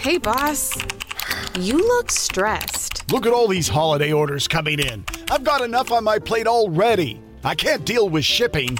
Hey, boss. You look stressed. Look at all these holiday orders coming in. I've got enough on my plate already. I can't deal with shipping.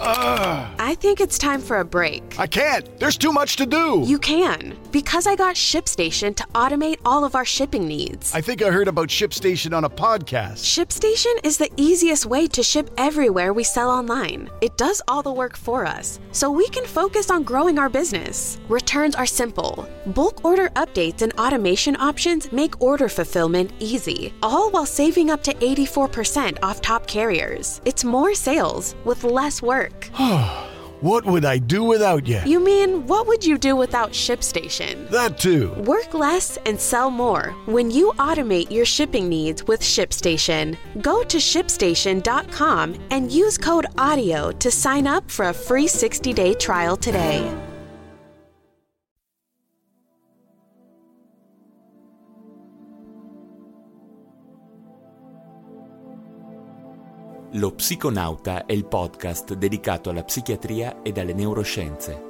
Ugh. I think it's time for a break. I can't. There's too much to do. You can, because I got ShipStation to automate all of our shipping needs. I think I heard about ShipStation on a podcast. ShipStation is the easiest way to ship everywhere we sell online. It does all the work for us, so we can focus on growing our business. Returns are simple. Bulk order updates and automation options make order fulfillment easy, all while saving up to 84% off top carriers. It's more sales with less work. What would I do without you? You mean, what would you do without ShipStation? That too. Work less and sell more when you automate your shipping needs with ShipStation. Go to shipstation.com and use code AUDIO to sign up for a free 60 day trial today. Lo Psiconauta è il podcast dedicato alla psichiatria ed alle neuroscienze.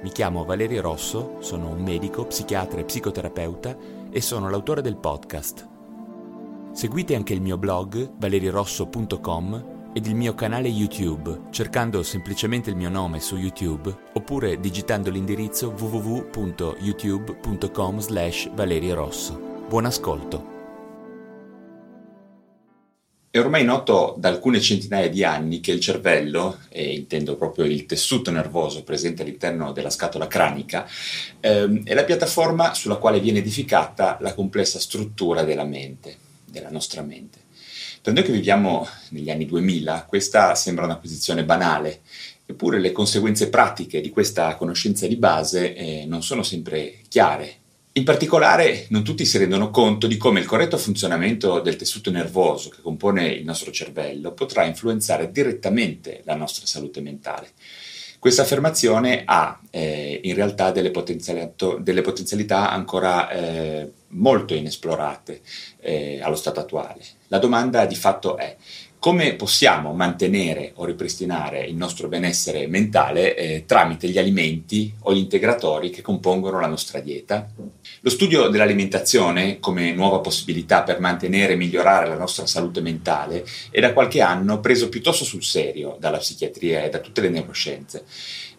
Mi chiamo Valerio Rosso, sono un medico, psichiatra e psicoterapeuta e sono l'autore del podcast. Seguite anche il mio blog valerirosso.com ed il mio canale YouTube cercando semplicemente il mio nome su YouTube oppure digitando l'indirizzo www.youtube.com slash valeriorosso. Buon ascolto! È ormai noto da alcune centinaia di anni che il cervello, e intendo proprio il tessuto nervoso presente all'interno della scatola cranica, ehm, è la piattaforma sulla quale viene edificata la complessa struttura della mente, della nostra mente. Per noi che viviamo negli anni 2000, questa sembra una posizione banale, eppure le conseguenze pratiche di questa conoscenza di base eh, non sono sempre chiare in particolare, non tutti si rendono conto di come il corretto funzionamento del tessuto nervoso che compone il nostro cervello potrà influenzare direttamente la nostra salute mentale. Questa affermazione ha eh, in realtà delle, delle potenzialità ancora eh, molto inesplorate eh, allo stato attuale. La domanda di fatto è come possiamo mantenere o ripristinare il nostro benessere mentale eh, tramite gli alimenti o gli integratori che compongono la nostra dieta? Lo studio dell'alimentazione come nuova possibilità per mantenere e migliorare la nostra salute mentale è da qualche anno preso piuttosto sul serio dalla psichiatria e da tutte le neuroscienze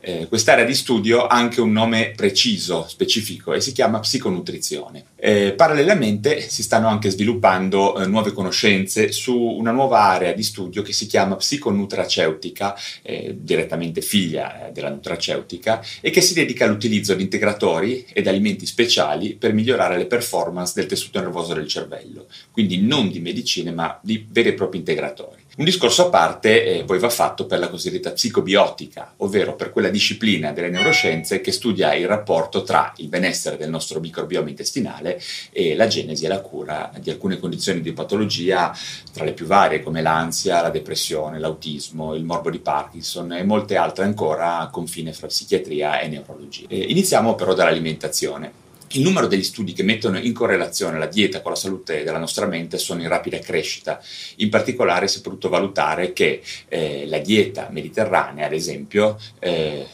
eh, quest'area di studio ha anche un nome preciso, specifico, e si chiama psiconutrizione. Eh, parallelamente si stanno anche sviluppando eh, nuove conoscenze su una nuova area di studio che si chiama psiconutraceutica, eh, direttamente figlia eh, della nutraceutica, e che si dedica all'utilizzo di integratori ed alimenti speciali per migliorare le performance del tessuto nervoso del cervello, quindi non di medicine ma di veri e propri integratori. Un discorso a parte eh, poi va fatto per la cosiddetta psicobiotica, ovvero per quella disciplina delle neuroscienze che studia il rapporto tra il benessere del nostro microbioma intestinale e la genesi e la cura di alcune condizioni di patologia, tra le più varie come l'ansia, la depressione, l'autismo, il morbo di Parkinson e molte altre ancora a confine fra psichiatria e neurologia. Eh, iniziamo però dall'alimentazione. Il numero degli studi che mettono in correlazione la dieta con la salute della nostra mente sono in rapida crescita. In particolare si è potuto valutare che eh, la dieta mediterranea, ad esempio, eh,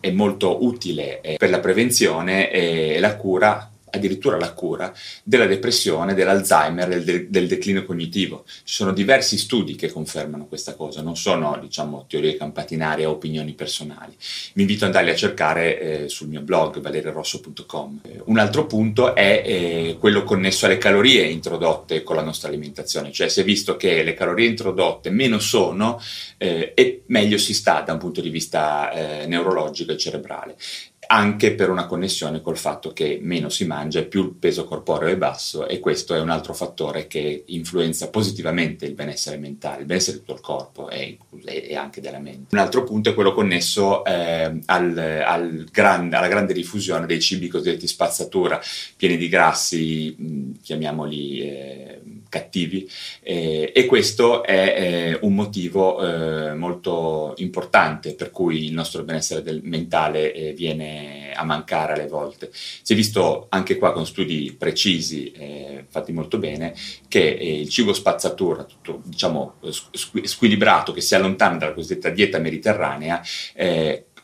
è molto utile eh, per la prevenzione e la cura addirittura la cura della depressione, dell'Alzheimer, del, de- del, declino cognitivo. Ci sono diversi studi che confermano questa cosa, non sono diciamo, teorie campatinarie o opinioni personali. Vi invito ad andare a cercare eh, sul mio blog valerirosso.com. Eh, un altro punto è eh, quello connesso alle calorie introdotte con la nostra alimentazione, cioè si è visto che le calorie introdotte meno sono eh, e meglio si sta da un punto di vista eh, neurologico e cerebrale anche per una connessione col fatto che meno si mangia e più il peso corporeo è basso e questo è un altro fattore che influenza positivamente il benessere mentale, il benessere di tutto il corpo e, anche della mente. Un altro punto è quello connesso eh, al, al grande, alla grande diffusione dei cibi cosiddetti spazzatura, pieni di grassi, chiamiamoli eh, cattivi, eh, e questo è eh, un motivo eh, molto importante per cui il nostro benessere del, mentale eh, viene a mancare alle volte. Si è visto anche qua con studi precisi, eh, fatti molto bene, che eh, il cibo spazzatura, tutto diciamo squ- squilibrato, che si allontana dalla cosiddetta dieta mediterranea,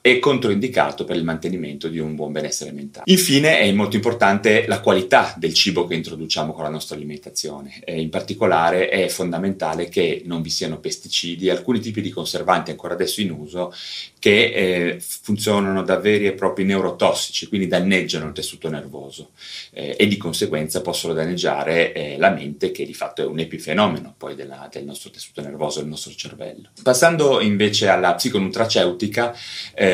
e controindicato per il mantenimento di un buon benessere mentale. Infine è molto importante la qualità del cibo che introduciamo con la nostra alimentazione. E in particolare è fondamentale che non vi siano pesticidi alcuni tipi di conservanti ancora adesso in uso che eh, funzionano da veri e propri neurotossici, quindi danneggiano il tessuto nervoso eh, e di conseguenza possono danneggiare eh, la mente che di fatto è un epifenomeno poi della, del nostro tessuto nervoso, del nostro cervello. Passando invece alla psiconutraceutica, eh,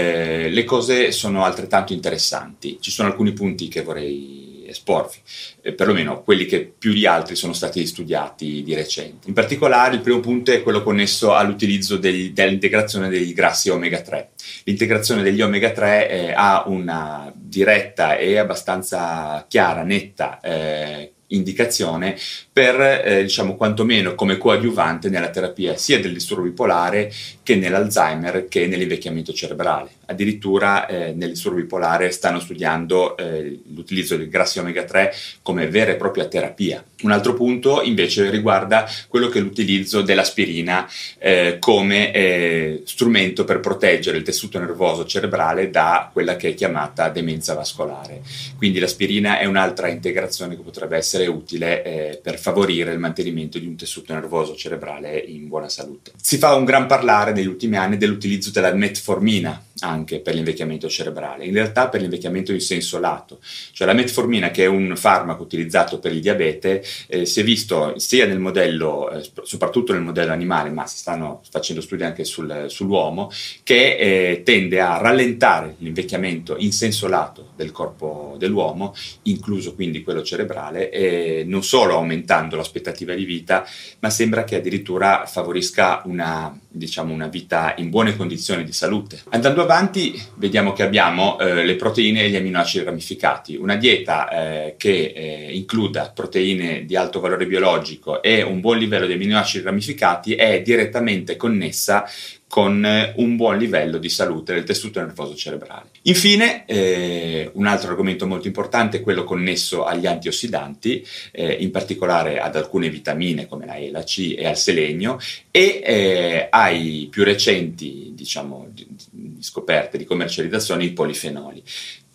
le cose sono altrettanto interessanti. Ci sono alcuni punti che vorrei esporvi, eh, perlomeno quelli che più di altri sono stati studiati di recente. In particolare il primo punto è quello connesso all'utilizzo degli, dell'integrazione dei grassi omega 3. L'integrazione degli omega 3 eh, ha una diretta e abbastanza chiara, netta eh, indicazione per, eh, diciamo, quantomeno come coadiuvante nella terapia sia del disturbo bipolare che nell'Alzheimer che nell'invecchiamento cerebrale. Addirittura eh, nel disturbo bipolare stanno studiando eh, l'utilizzo del grassi omega 3 come vera e propria terapia. Un altro punto invece riguarda quello che è l'utilizzo dell'aspirina eh, come eh, strumento per proteggere il tessuto nervoso cerebrale da quella che è chiamata demenza vascolare. Quindi l'aspirina è un'altra integrazione che potrebbe essere utile eh, per favorire il mantenimento di un tessuto nervoso cerebrale in buona salute. Si fa un gran parlare negli ultimi anni dell'utilizzo della metformina anche per l'invecchiamento cerebrale, in realtà per l'invecchiamento in senso lato, cioè la metformina che è un farmaco utilizzato per il diabete eh, si è visto sia nel modello, eh, soprattutto nel modello animale, ma si stanno facendo studi anche sul, sull'uomo, che eh, tende a rallentare l'invecchiamento in senso lato del corpo dell'uomo, incluso quindi quello cerebrale, e non solo aumentando l'aspettativa di vita, ma sembra che addirittura favorisca una, diciamo, una vita in buone condizioni di salute. Andando avanti vediamo che abbiamo eh, le proteine e gli aminoacidi ramificati, una dieta eh, che eh, includa proteine di alto valore biologico e un buon livello di aminoacidi ramificati è direttamente connessa con eh, un buon livello di salute del tessuto nervoso cerebrale. Infine, eh, un altro argomento molto importante è quello connesso agli antiossidanti, eh, in particolare ad alcune vitamine come la E, la C e al selenio e eh, ai più recenti diciamo, di, di scoperte di commercializzazione i polifenoli.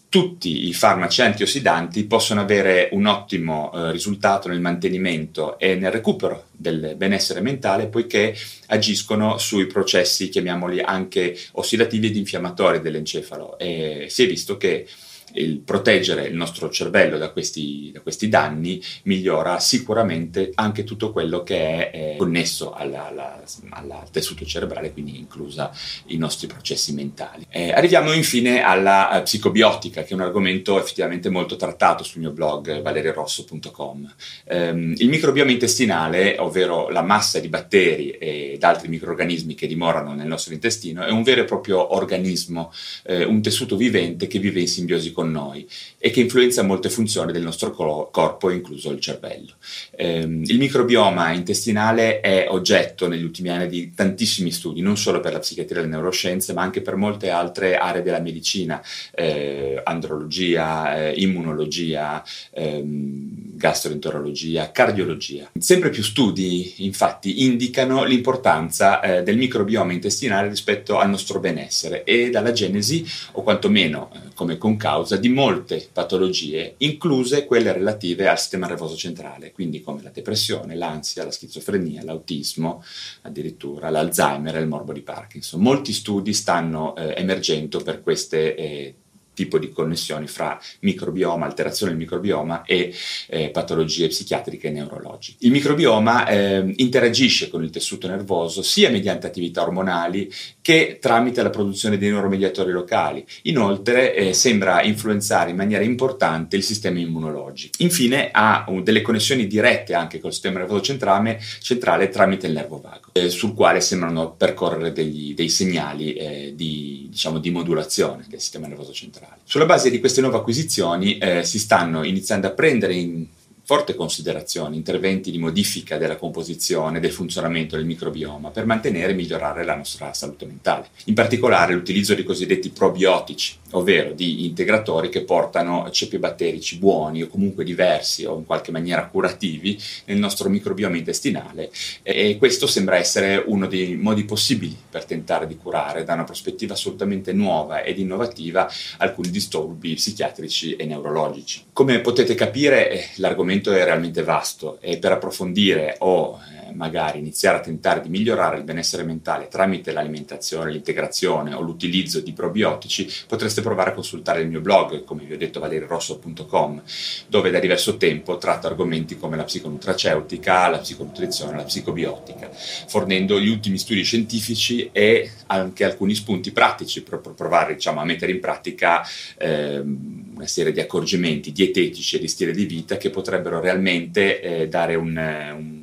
Tutti i farmaci antiossidanti possono avere un ottimo eh, risultato nel mantenimento e nel recupero del benessere mentale poiché agiscono sui processi, chiamiamoli anche ossidativi ed infiammatori dell'encefalo. E si è visto che il proteggere il nostro cervello da questi, da questi, danni migliora sicuramente anche tutto quello che è eh, connesso al tessuto cerebrale, quindi inclusa i nostri processi mentali. Eh, arriviamo infine alla uh, psicobiotica, che è un argomento effettivamente molto trattato sul mio blog valerirosso.com. Um, il microbioma intestinale, ovvero la massa di batteri ed altri microorganismi che dimorano nel nostro intestino, è un vero e proprio organismo, eh, un tessuto vivente che vive in simbiosi con con noi e che influenza molte funzioni del nostro corpo, incluso il cervello. Eh, il microbioma intestinale è oggetto negli ultimi anni di tantissimi studi, non solo per la psichiatria e le neuroscienze, ma anche per molte altre aree della medicina, eh, andrologia, eh, immunologia, ehm, gastroenterologia, cardiologia. Sempre più studi, infatti, indicano l'importanza eh, del microbioma intestinale rispetto al nostro benessere e dalla genesi, o quantomeno eh, come concausa, di molte patologie, incluse quelle relative al sistema nervoso centrale, quindi come la depressione, l'ansia, la schizofrenia, l'autismo, addirittura l'Alzheimer e il morbo di Parkinson. Molti studi stanno eh, emergendo per queste eh, tipo di connessioni fra microbioma, alterazione del microbioma e eh, patologie psichiatriche e neurologiche. Il microbioma eh, interagisce con il tessuto nervoso sia mediante attività ormonali che tramite la produzione di neuromediatori locali. Inoltre eh, sembra influenzare in maniera importante il sistema immunologico. Infine ha uh, delle connessioni dirette anche col sistema nervoso centrale, centrale tramite il nervo vago, eh, sul quale sembrano percorrere degli, dei segnali eh, di, diciamo, di modulazione del sistema nervoso centrale. Sulla base di queste nuove acquisizioni eh, si stanno iniziando a prendere in forte considerazione interventi di modifica della composizione e del funzionamento del microbioma per mantenere e migliorare la nostra salute mentale. In particolare l'utilizzo di cosiddetti probiotici, ovvero di integratori che portano ceppi batterici buoni o comunque diversi o in qualche maniera curativi nel nostro microbioma intestinale e questo sembra essere uno dei modi possibili per tentare di curare da una prospettiva assolutamente nuova ed innovativa alcuni disturbi psichiatrici e neurologici. Come potete capire eh, l'argomento è realmente vasto e per approfondire o eh, magari iniziare a tentare di migliorare il benessere mentale tramite l'alimentazione, l'integrazione o l'utilizzo di probiotici, potreste provare a consultare il mio blog, come vi ho detto valerirosso.com, dove da diverso tempo tratto argomenti come la psiconutraceutica, la psiconutrizione, la psicobiotica, fornendo gli ultimi studi scientifici e anche alcuni spunti pratici per provare diciamo, a mettere in pratica eh, una serie di accorgimenti dietetici e di stile di vita che potrebbero realmente eh, dare un, un